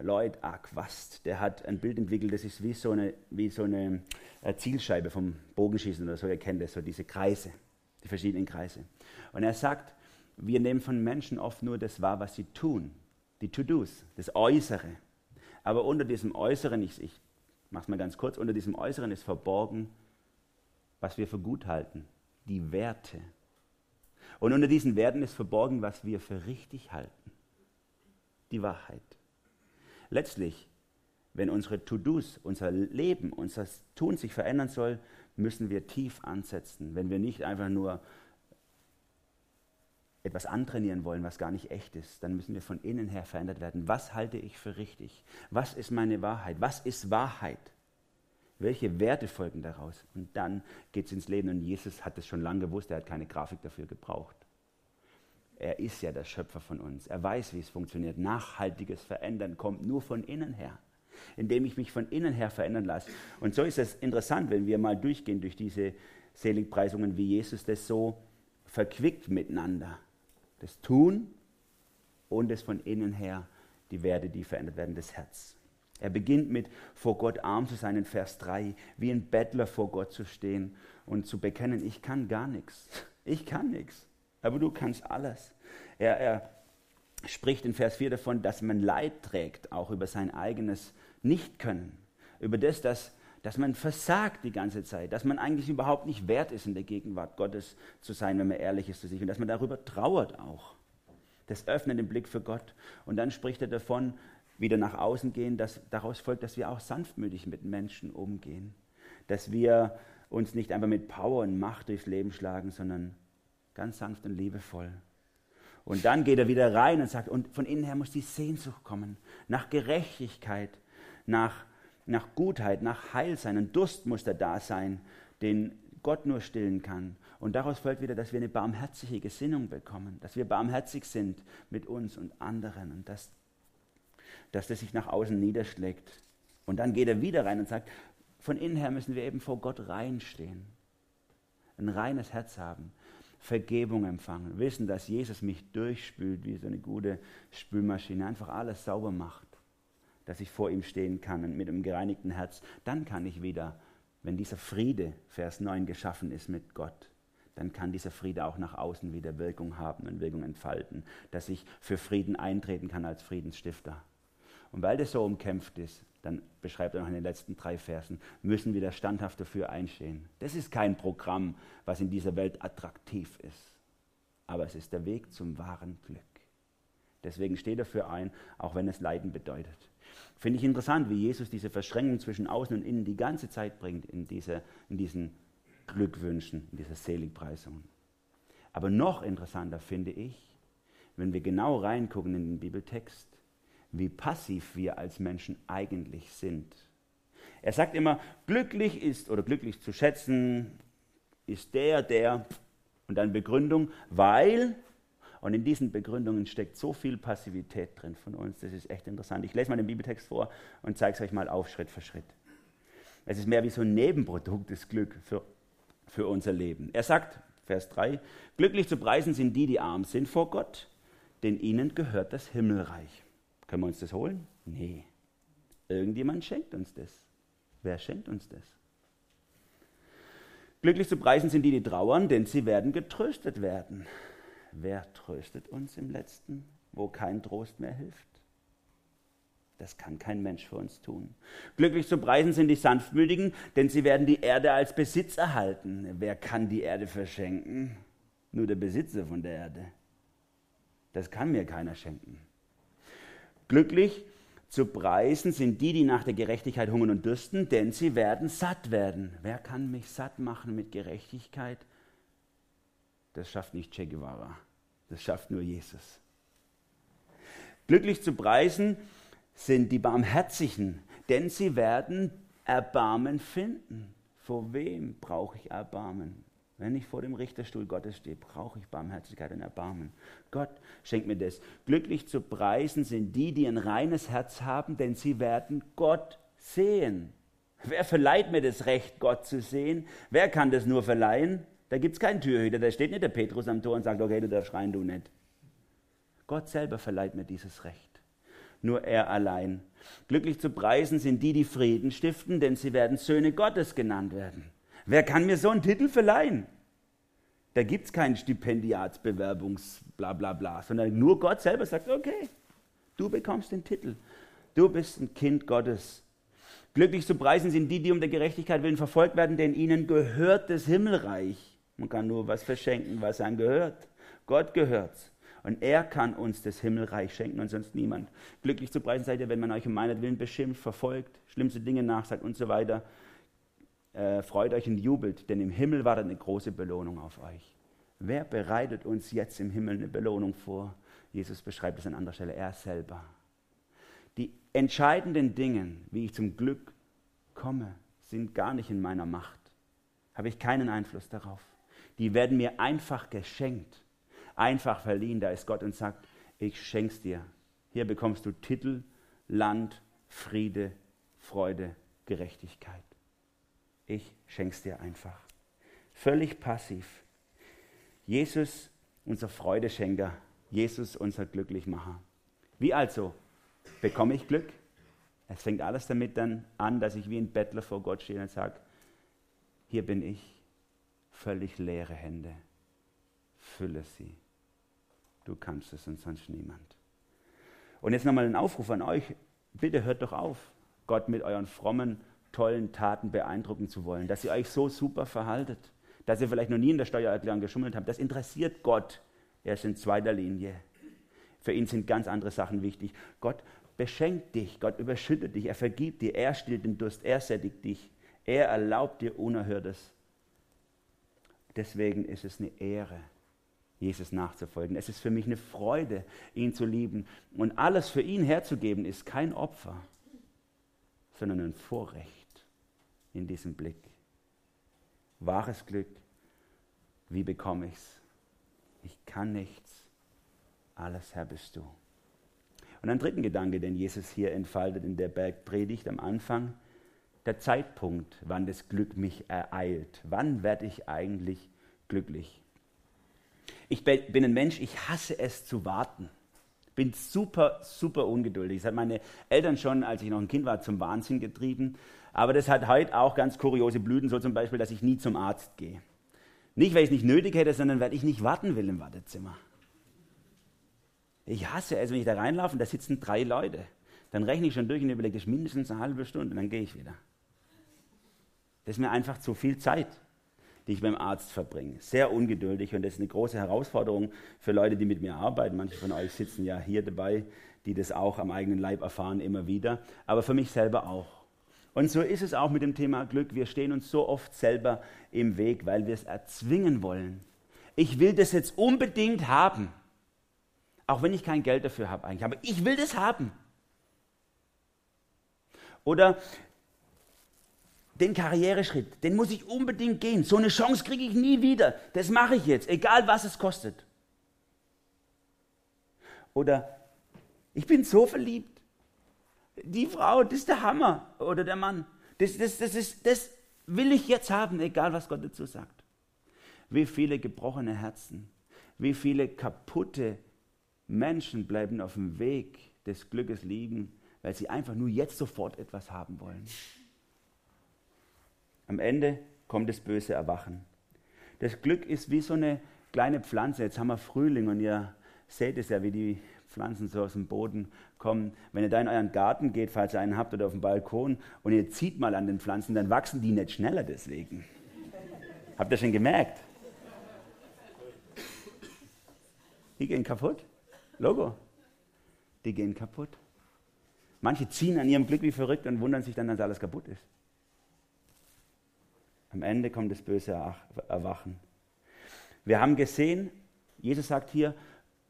Lloyd Aquast. Der hat ein Bild entwickelt, das ist wie so eine, wie so eine äh, Zielscheibe vom Bogenschießen oder so. Ihr kennt das, so diese Kreise, die verschiedenen Kreise. Und er sagt, wir nehmen von Menschen oft nur das wahr, was sie tun, die To-Dos, das Äußere. Aber unter diesem Äußeren, ich, ich mache es mal ganz kurz, unter diesem Äußeren ist verborgen, was wir für gut halten, die Werte, und unter diesen Werten ist verborgen, was wir für richtig halten. Die Wahrheit. Letztlich, wenn unsere To-Dos, unser Leben, unser Tun sich verändern soll, müssen wir tief ansetzen. Wenn wir nicht einfach nur etwas antrainieren wollen, was gar nicht echt ist, dann müssen wir von innen her verändert werden. Was halte ich für richtig? Was ist meine Wahrheit? Was ist Wahrheit? Welche Werte folgen daraus? Und dann geht es ins Leben. Und Jesus hat es schon lange gewusst, er hat keine Grafik dafür gebraucht. Er ist ja der Schöpfer von uns. Er weiß, wie es funktioniert. Nachhaltiges Verändern kommt nur von innen her, indem ich mich von innen her verändern lasse. Und so ist es interessant, wenn wir mal durchgehen durch diese Seligpreisungen, wie Jesus das so verquickt miteinander. Das Tun und das von innen her, die Werte, die verändert werden, das Herz. Er beginnt mit vor Gott arm zu sein in Vers 3, wie ein Bettler vor Gott zu stehen und zu bekennen, ich kann gar nichts. Ich kann nichts, aber du kannst alles. Er, er spricht in Vers 4 davon, dass man Leid trägt, auch über sein eigenes Nichtkönnen, über das, dass, dass man versagt die ganze Zeit, dass man eigentlich überhaupt nicht wert ist, in der Gegenwart Gottes zu sein, wenn man ehrlich ist zu sich und dass man darüber trauert auch. Das öffnet den Blick für Gott. Und dann spricht er davon, wieder nach außen gehen, dass daraus folgt, dass wir auch sanftmütig mit Menschen umgehen. Dass wir uns nicht einfach mit Power und Macht durchs Leben schlagen, sondern ganz sanft und liebevoll. Und dann geht er wieder rein und sagt, und von innen her muss die Sehnsucht kommen, nach Gerechtigkeit, nach, nach Gutheit, nach Heilsein. Ein Durst muss da da sein, den Gott nur stillen kann. Und daraus folgt wieder, dass wir eine barmherzige Gesinnung bekommen, dass wir barmherzig sind mit uns und anderen und dass dass das sich nach außen niederschlägt. Und dann geht er wieder rein und sagt, von innen her müssen wir eben vor Gott reinstehen. Ein reines Herz haben. Vergebung empfangen. Wissen, dass Jesus mich durchspült wie so eine gute Spülmaschine. Einfach alles sauber macht. Dass ich vor ihm stehen kann und mit einem gereinigten Herz. Dann kann ich wieder, wenn dieser Friede, Vers 9, geschaffen ist mit Gott, dann kann dieser Friede auch nach außen wieder Wirkung haben und Wirkung entfalten. Dass ich für Frieden eintreten kann als Friedensstifter. Und weil das so umkämpft ist, dann beschreibt er noch in den letzten drei Versen, müssen wir da standhaft dafür einstehen. Das ist kein Programm, was in dieser Welt attraktiv ist, aber es ist der Weg zum wahren Glück. Deswegen steht dafür ein, auch wenn es Leiden bedeutet. Finde ich interessant, wie Jesus diese Verschränkung zwischen Außen und Innen die ganze Zeit bringt in, diese, in diesen Glückwünschen, in dieser Seligpreisung. Aber noch interessanter finde ich, wenn wir genau reingucken in den Bibeltext, wie passiv wir als Menschen eigentlich sind. Er sagt immer, glücklich ist oder glücklich zu schätzen ist der, der und dann Begründung, weil, und in diesen Begründungen steckt so viel Passivität drin von uns, das ist echt interessant. Ich lese mal den Bibeltext vor und zeige es euch mal auf, Schritt für Schritt. Es ist mehr wie so ein Nebenprodukt des Glück für, für unser Leben. Er sagt, Vers 3, glücklich zu preisen sind die, die arm sind vor Gott, denn ihnen gehört das Himmelreich. Können wir uns das holen? Nee. Irgendjemand schenkt uns das. Wer schenkt uns das? Glücklich zu preisen sind die, die trauern, denn sie werden getröstet werden. Wer tröstet uns im letzten, wo kein Trost mehr hilft? Das kann kein Mensch für uns tun. Glücklich zu preisen sind die Sanftmütigen, denn sie werden die Erde als Besitz erhalten. Wer kann die Erde verschenken? Nur der Besitzer von der Erde. Das kann mir keiner schenken. Glücklich zu preisen sind die, die nach der Gerechtigkeit hungern und dürsten, denn sie werden satt werden. Wer kann mich satt machen mit Gerechtigkeit? Das schafft nicht Che Guevara. Das schafft nur Jesus. Glücklich zu preisen sind die Barmherzigen, denn sie werden Erbarmen finden. Vor wem brauche ich Erbarmen? Wenn ich vor dem Richterstuhl Gottes stehe, brauche ich Barmherzigkeit und Erbarmen. Gott schenkt mir das. Glücklich zu preisen sind die, die ein reines Herz haben, denn sie werden Gott sehen. Wer verleiht mir das Recht, Gott zu sehen? Wer kann das nur verleihen? Da gibt es keinen Türhüter, da steht nicht der Petrus am Tor und sagt, okay, du darfst schreien, du nicht. Gott selber verleiht mir dieses Recht. Nur er allein. Glücklich zu preisen sind die, die Frieden stiften, denn sie werden Söhne Gottes genannt werden. Wer kann mir so einen Titel verleihen? Da gibt es keinen Stipendiatsbewerbungs bla bla bla, sondern nur Gott selber sagt, okay, du bekommst den Titel. Du bist ein Kind Gottes. Glücklich zu preisen sind die, die um der Gerechtigkeit willen verfolgt werden, denn ihnen gehört das Himmelreich. Man kann nur was verschenken, was einem gehört. Gott gehört's. Und er kann uns das Himmelreich schenken und sonst niemand. Glücklich zu preisen seid ihr, wenn man euch um meinetwillen beschimpft, verfolgt, schlimmste Dinge nachsagt und so weiter äh, freut euch und jubelt, denn im Himmel wartet eine große Belohnung auf euch. Wer bereitet uns jetzt im Himmel eine Belohnung vor? Jesus beschreibt es an anderer Stelle, er selber. Die entscheidenden Dinge, wie ich zum Glück komme, sind gar nicht in meiner Macht. Habe ich keinen Einfluss darauf. Die werden mir einfach geschenkt, einfach verliehen. Da ist Gott und sagt, ich schenk's dir. Hier bekommst du Titel, Land, Friede, Freude, Gerechtigkeit. Ich schenk's dir einfach. Völlig passiv. Jesus, unser Freudeschenker, Jesus, unser Glücklichmacher. Wie also bekomme ich Glück? Es fängt alles damit dann an, dass ich wie ein Bettler vor Gott stehe und sage, hier bin ich, völlig leere Hände, fülle sie. Du kannst es und sonst niemand. Und jetzt nochmal ein Aufruf an euch, bitte hört doch auf, Gott mit euren frommen, tollen Taten beeindrucken zu wollen, dass ihr euch so super verhaltet, dass ihr vielleicht noch nie in der Steuererklärung geschummelt habt. Das interessiert Gott. Er ist in zweiter Linie. Für ihn sind ganz andere Sachen wichtig. Gott beschenkt dich, Gott überschüttet dich, er vergibt dir, er stillt den Durst, er sättigt dich, er erlaubt dir Unerhörtes. Deswegen ist es eine Ehre, Jesus nachzufolgen. Es ist für mich eine Freude, ihn zu lieben. Und alles für ihn herzugeben, ist kein Opfer, sondern ein Vorrecht in diesem Blick. Wahres Glück, wie bekomme ich es? Ich kann nichts, alles Herr bist du. Und einen dritten Gedanke, den Jesus hier entfaltet in der Bergpredigt am Anfang, der Zeitpunkt, wann das Glück mich ereilt. Wann werde ich eigentlich glücklich? Ich bin ein Mensch, ich hasse es zu warten. Bin super, super ungeduldig. Das hat meine Eltern schon, als ich noch ein Kind war, zum Wahnsinn getrieben. Aber das hat heute auch ganz kuriose Blüten, so zum Beispiel, dass ich nie zum Arzt gehe. Nicht, weil ich es nicht nötig hätte, sondern weil ich nicht warten will im Wartezimmer. Ich hasse es, wenn ich da reinlaufe und da sitzen drei Leute. Dann rechne ich schon durch und überlege, das ist mindestens eine halbe Stunde und dann gehe ich wieder. Das ist mir einfach zu viel Zeit, die ich beim Arzt verbringe. Sehr ungeduldig und das ist eine große Herausforderung für Leute, die mit mir arbeiten. Manche von euch sitzen ja hier dabei, die das auch am eigenen Leib erfahren, immer wieder. Aber für mich selber auch. Und so ist es auch mit dem Thema Glück. Wir stehen uns so oft selber im Weg, weil wir es erzwingen wollen. Ich will das jetzt unbedingt haben. Auch wenn ich kein Geld dafür habe eigentlich. Aber ich will das haben. Oder den Karriereschritt, den muss ich unbedingt gehen. So eine Chance kriege ich nie wieder. Das mache ich jetzt, egal was es kostet. Oder ich bin so verliebt. Die Frau, das ist der Hammer. Oder der Mann. Das, das, das, ist, das will ich jetzt haben, egal was Gott dazu sagt. Wie viele gebrochene Herzen, wie viele kaputte Menschen bleiben auf dem Weg des Glückes liegen, weil sie einfach nur jetzt sofort etwas haben wollen. Am Ende kommt das böse Erwachen. Das Glück ist wie so eine kleine Pflanze. Jetzt haben wir Frühling und ihr seht es ja, wie die Pflanzen so aus dem Boden kommen. Wenn ihr da in euren Garten geht, falls ihr einen habt oder auf dem Balkon und ihr zieht mal an den Pflanzen, dann wachsen die nicht schneller deswegen. Habt ihr schon gemerkt? Die gehen kaputt. Logo. Die gehen kaputt. Manche ziehen an ihrem Glück wie verrückt und wundern sich dann, dass alles kaputt ist. Am Ende kommt das böse Erwachen. Wir haben gesehen, Jesus sagt hier,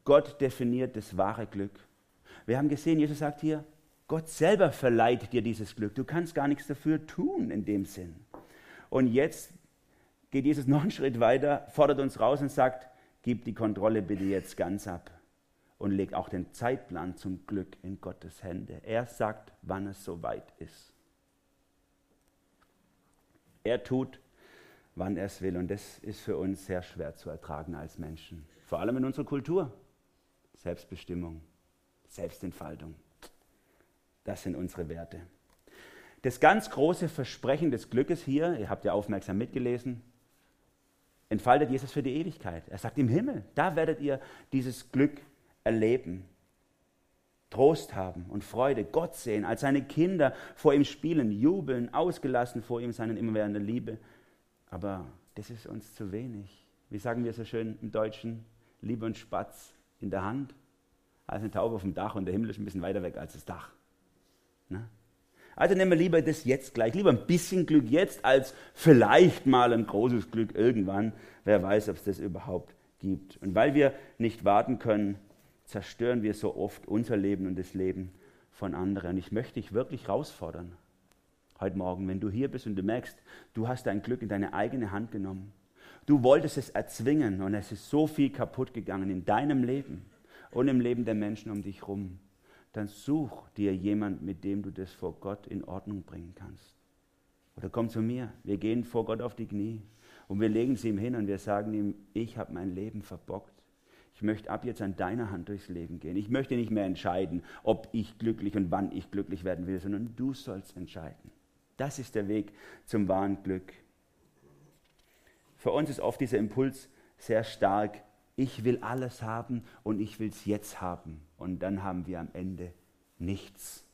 Gott definiert das wahre Glück. Wir haben gesehen, Jesus sagt hier, Gott selber verleiht dir dieses Glück. Du kannst gar nichts dafür tun in dem Sinn. Und jetzt geht Jesus noch einen Schritt weiter, fordert uns raus und sagt, gib die Kontrolle bitte jetzt ganz ab und legt auch den Zeitplan zum Glück in Gottes Hände. Er sagt, wann es soweit ist. Er tut, wann er es will. Und das ist für uns sehr schwer zu ertragen als Menschen. Vor allem in unserer Kultur. Selbstbestimmung, Selbstentfaltung. Das sind unsere Werte. Das ganz große Versprechen des Glückes hier, ihr habt ja aufmerksam mitgelesen, entfaltet Jesus für die Ewigkeit. Er sagt im Himmel, da werdet ihr dieses Glück erleben. Trost haben und Freude, Gott sehen, als seine Kinder vor ihm spielen, jubeln, ausgelassen vor ihm seine immerwährende Liebe. Aber das ist uns zu wenig. Wie sagen wir so schön im Deutschen? Liebe und Spatz in der Hand, als eine Taube auf dem Dach und der Himmel ist ein bisschen weiter weg als das Dach. Ne? Also nehmen wir lieber das jetzt gleich, lieber ein bisschen Glück jetzt als vielleicht mal ein großes Glück irgendwann. Wer weiß, ob es das überhaupt gibt. Und weil wir nicht warten können, zerstören wir so oft unser Leben und das Leben von anderen. Und ich möchte dich wirklich herausfordern, heute Morgen, wenn du hier bist und du merkst, du hast dein Glück in deine eigene Hand genommen. Du wolltest es erzwingen und es ist so viel kaputt gegangen in deinem Leben und im Leben der Menschen um dich herum. Dann such dir jemand, mit dem du das vor Gott in Ordnung bringen kannst. Oder komm zu mir. Wir gehen vor Gott auf die Knie und wir legen es ihm hin und wir sagen ihm, ich habe mein Leben verbockt. Ich möchte ab jetzt an deiner Hand durchs Leben gehen. Ich möchte nicht mehr entscheiden, ob ich glücklich und wann ich glücklich werden will, sondern du sollst entscheiden. Das ist der Weg zum wahren Glück. Für uns ist oft dieser Impuls sehr stark. Ich will alles haben und ich will es jetzt haben. Und dann haben wir am Ende nichts.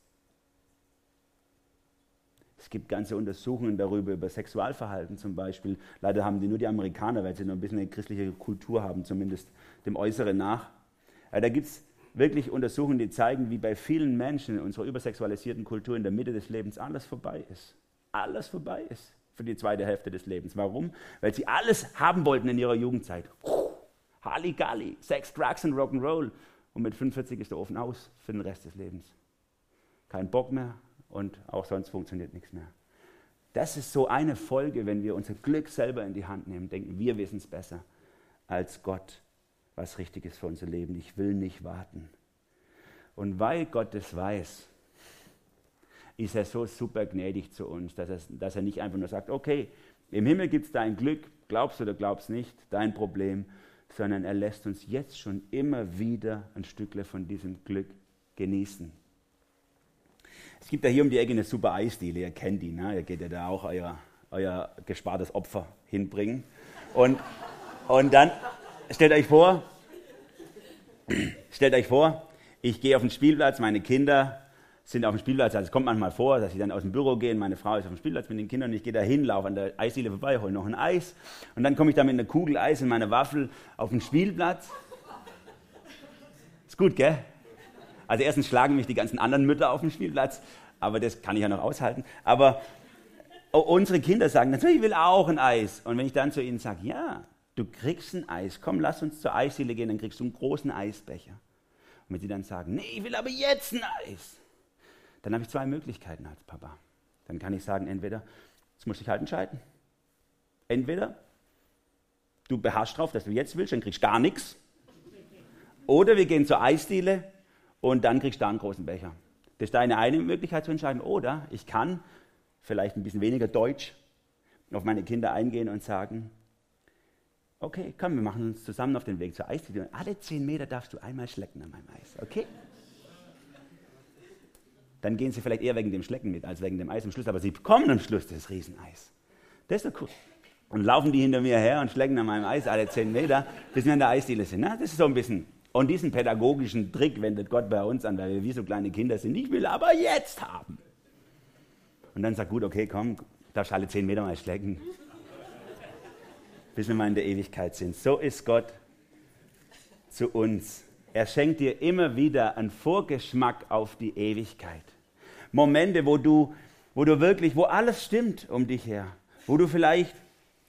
Es gibt ganze Untersuchungen darüber, über Sexualverhalten zum Beispiel. Leider haben die nur die Amerikaner, weil sie noch ein bisschen eine christliche Kultur haben, zumindest dem Äußeren nach. Aber da gibt es wirklich Untersuchungen, die zeigen, wie bei vielen Menschen in unserer übersexualisierten Kultur in der Mitte des Lebens alles vorbei ist. Alles vorbei ist für die zweite Hälfte des Lebens. Warum? Weil sie alles haben wollten in ihrer Jugendzeit. Halligalli, Sex, Drugs und Rock'n'Roll. Und mit 45 ist der Ofen aus für den Rest des Lebens. Kein Bock mehr und auch sonst funktioniert nichts mehr. Das ist so eine Folge, wenn wir unser Glück selber in die Hand nehmen, denken, wir wissen es besser als Gott was richtig ist für unser Leben. Ich will nicht warten. Und weil Gott das weiß, ist er so super gnädig zu uns, dass er, dass er nicht einfach nur sagt, okay, im Himmel gibt es dein Glück, glaubst du oder glaubst nicht, dein Problem, sondern er lässt uns jetzt schon immer wieder ein Stückle von diesem Glück genießen. Es gibt ja hier um die Ecke eine super Eisdiele, ihr kennt die, ne? ihr geht ja da auch euer, euer gespartes Opfer hinbringen. Und, und dann stellt euch vor, stellt euch vor, ich gehe auf den Spielplatz, meine Kinder sind auf dem Spielplatz, also es kommt manchmal vor, dass ich dann aus dem Büro gehe, meine Frau ist auf dem Spielplatz mit den Kindern und ich gehe da hin, laufe an der Eisdiele vorbei, hole noch ein Eis und dann komme ich da mit einer Kugel Eis in meiner Waffel auf den Spielplatz. Ist gut, gell? Also erstens schlagen mich die ganzen anderen Mütter auf dem Spielplatz, aber das kann ich ja noch aushalten. Aber unsere Kinder sagen, natürlich will auch ein Eis. Und wenn ich dann zu ihnen sage, ja, Du kriegst ein Eis. Komm, lass uns zur Eisdiele gehen, dann kriegst du einen großen Eisbecher. Und wenn sie dann sagen, nee, ich will aber jetzt ein Eis, dann habe ich zwei Möglichkeiten als Papa. Dann kann ich sagen, entweder, jetzt musst du dich halt entscheiden. Entweder du beharrst drauf, dass du jetzt willst, dann kriegst du gar nichts. Oder wir gehen zur Eisdiele und dann kriegst du da einen großen Becher. Das ist deine eine Möglichkeit zu entscheiden. Oder ich kann vielleicht ein bisschen weniger Deutsch auf meine Kinder eingehen und sagen, Okay, komm, wir machen uns zusammen auf den Weg zur Eisdiele. Alle zehn Meter darfst du einmal schlecken an meinem Eis, okay? Dann gehen sie vielleicht eher wegen dem Schlecken mit, als wegen dem Eis am Schluss, aber sie bekommen am Schluss das Rieseneis. Das ist doch cool. Und laufen die hinter mir her und schlecken an meinem Eis alle zehn Meter, bis wir an der Eisdiele sind. Na, das ist so ein bisschen. Und diesen pädagogischen Trick wendet Gott bei uns an, weil wir wie so kleine Kinder sind. Ich will aber jetzt haben. Und dann sagt gut, okay, komm, darfst alle zehn Meter mal schlecken bis wir mal in der Ewigkeit sind. So ist Gott zu uns. Er schenkt dir immer wieder einen Vorgeschmack auf die Ewigkeit. Momente, wo du, wo du wirklich, wo alles stimmt um dich her, wo du vielleicht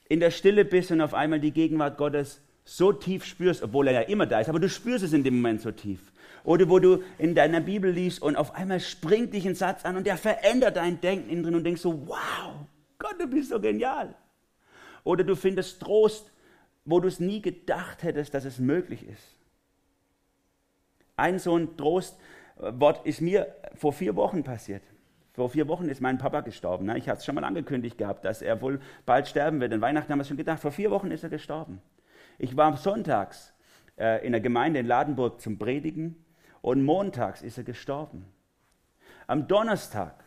in der Stille bist und auf einmal die Gegenwart Gottes so tief spürst, obwohl er ja immer da ist, aber du spürst es in dem Moment so tief. Oder wo du in deiner Bibel liest und auf einmal springt dich ein Satz an und der verändert dein Denken innen drin und denkst so, wow, Gott, du bist so genial. Oder du findest Trost, wo du es nie gedacht hättest, dass es möglich ist. Ein so ein Trostwort ist mir vor vier Wochen passiert. Vor vier Wochen ist mein Papa gestorben. Ich hatte es schon mal angekündigt gehabt, dass er wohl bald sterben wird. An Weihnachten haben wir es schon gedacht. Vor vier Wochen ist er gestorben. Ich war sonntags äh, in der Gemeinde in Ladenburg zum Predigen und montags ist er gestorben. Am Donnerstag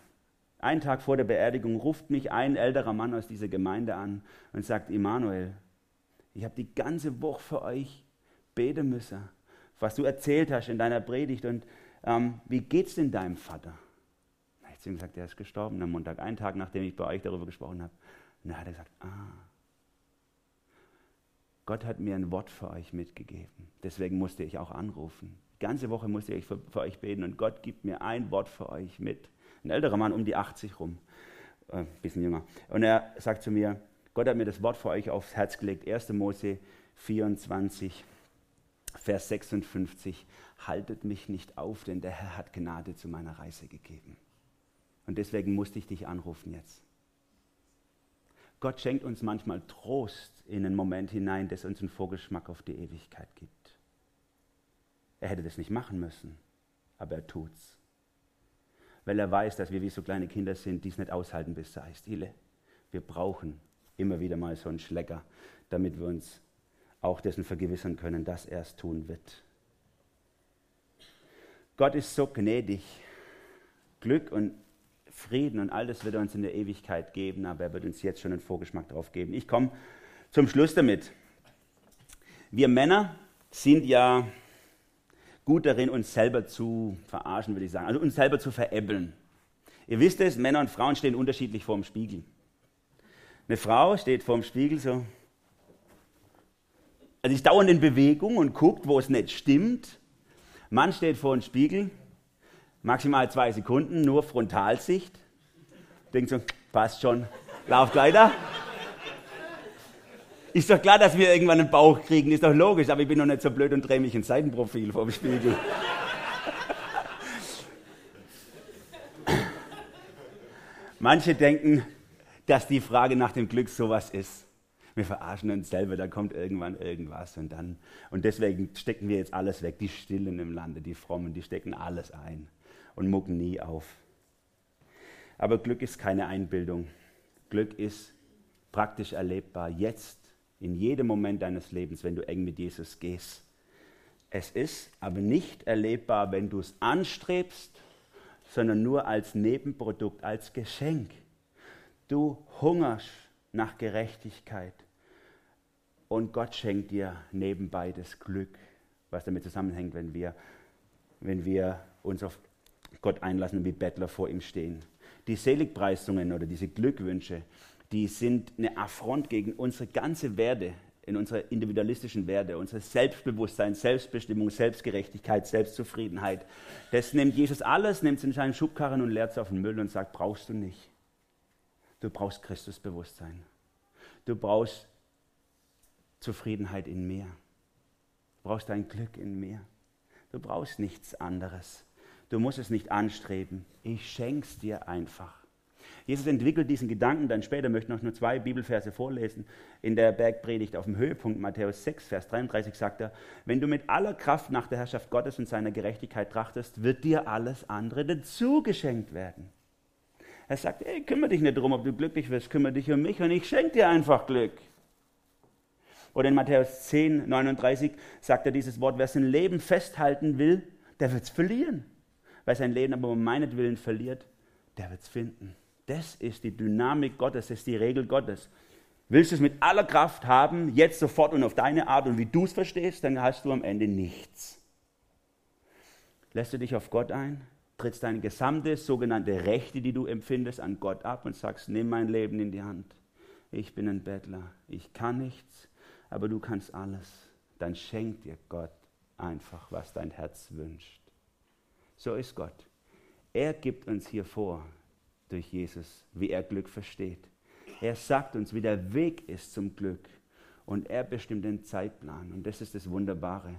einen Tag vor der Beerdigung ruft mich ein älterer Mann aus dieser Gemeinde an und sagt, Immanuel, ich habe die ganze Woche für euch beten müssen, was du erzählt hast in deiner Predigt und ähm, wie geht's denn deinem Vater? Ich habe ihm gesagt, er ist gestorben am Montag, einen Tag nachdem ich bei euch darüber gesprochen habe. Und dann hat er gesagt, ah, Gott hat mir ein Wort für euch mitgegeben. Deswegen musste ich auch anrufen. Die ganze Woche musste ich für, für euch beten und Gott gibt mir ein Wort für euch mit ein älterer Mann um die 80 rum, ein äh, bisschen jünger. Und er sagt zu mir, Gott hat mir das Wort für euch aufs Herz gelegt, 1. Mose 24, Vers 56, haltet mich nicht auf, denn der Herr hat Gnade zu meiner Reise gegeben. Und deswegen musste ich dich anrufen jetzt. Gott schenkt uns manchmal Trost in einen Moment hinein, das uns einen Vorgeschmack auf die Ewigkeit gibt. Er hätte das nicht machen müssen, aber er tut's. Weil er weiß, dass wir wie so kleine Kinder sind, die es nicht aushalten bis zur Eisdiele. Wir brauchen immer wieder mal so einen Schlecker, damit wir uns auch dessen vergewissern können, dass er es tun wird. Gott ist so gnädig. Glück und Frieden und all das wird er uns in der Ewigkeit geben, aber er wird uns jetzt schon einen Vorgeschmack darauf geben. Ich komme zum Schluss damit. Wir Männer sind ja gut darin, uns selber zu verarschen, würde ich sagen, also uns selber zu veräppeln. Ihr wisst es, Männer und Frauen stehen unterschiedlich vor dem Spiegel. Eine Frau steht vor dem Spiegel so, also ist dauernd in Bewegung und guckt, wo es nicht stimmt. Mann steht vor dem Spiegel, maximal zwei Sekunden, nur Frontalsicht. Denkt so, passt schon, lauft weiter. Ist doch klar, dass wir irgendwann einen Bauch kriegen, ist doch logisch, aber ich bin noch nicht so blöd und drehe mich ein Seitenprofil vor dem Spiegel. Manche denken, dass die Frage nach dem Glück sowas ist. Wir verarschen uns selber, da kommt irgendwann irgendwas und dann. Und deswegen stecken wir jetzt alles weg. Die Stillen im Lande, die Frommen, die stecken alles ein und mucken nie auf. Aber Glück ist keine Einbildung. Glück ist praktisch erlebbar jetzt, in jedem Moment deines Lebens, wenn du eng mit Jesus gehst. Es ist aber nicht erlebbar, wenn du es anstrebst, sondern nur als Nebenprodukt, als Geschenk. Du hungerst nach Gerechtigkeit und Gott schenkt dir nebenbei das Glück, was damit zusammenhängt, wenn wir, wenn wir uns auf Gott einlassen und wie Bettler vor ihm stehen. Die Seligpreisungen oder diese Glückwünsche, die sind eine Affront gegen unsere ganze Werte, in unsere individualistischen Werte, unser Selbstbewusstsein, Selbstbestimmung, Selbstgerechtigkeit, Selbstzufriedenheit. Das nimmt Jesus alles, nimmt es in seinen Schubkarren und leert es auf den Müll und sagt, brauchst du nicht. Du brauchst Christusbewusstsein. Du brauchst Zufriedenheit in mir. Du brauchst dein Glück in mir. Du brauchst nichts anderes. Du musst es nicht anstreben. Ich schenk's dir einfach. Jesus entwickelt diesen Gedanken dann später, möchte noch nur zwei Bibelverse vorlesen. In der Bergpredigt auf dem Höhepunkt, Matthäus 6, Vers 33, sagt er, wenn du mit aller Kraft nach der Herrschaft Gottes und seiner Gerechtigkeit trachtest, wird dir alles andere dazu geschenkt werden. Er sagt, ey, kümmere dich nicht darum, ob du glücklich wirst, kümmere dich um mich und ich schenke dir einfach Glück. Oder in Matthäus 10, 39 sagt er dieses Wort, wer sein Leben festhalten will, der wird es verlieren. Wer sein Leben aber um meinetwillen verliert, der wird es finden. Das ist die Dynamik Gottes, das ist die Regel Gottes. Willst du es mit aller Kraft haben, jetzt sofort und auf deine Art und wie du es verstehst, dann hast du am Ende nichts. Lässt du dich auf Gott ein? trittst deine gesamte sogenannte Rechte, die du empfindest, an Gott ab und sagst, nimm mein Leben in die Hand. Ich bin ein Bettler, ich kann nichts, aber du kannst alles. Dann schenkt dir Gott einfach, was dein Herz wünscht. So ist Gott. Er gibt uns hier vor, durch Jesus, wie er Glück versteht. Er sagt uns, wie der Weg ist zum Glück. Und er bestimmt den Zeitplan. Und das ist das Wunderbare.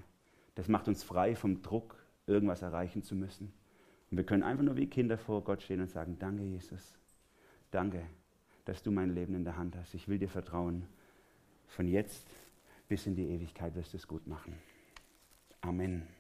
Das macht uns frei vom Druck, irgendwas erreichen zu müssen. Und wir können einfach nur wie Kinder vor Gott stehen und sagen, danke Jesus, danke, dass du mein Leben in der Hand hast. Ich will dir vertrauen. Von jetzt bis in die Ewigkeit wirst du es gut machen. Amen.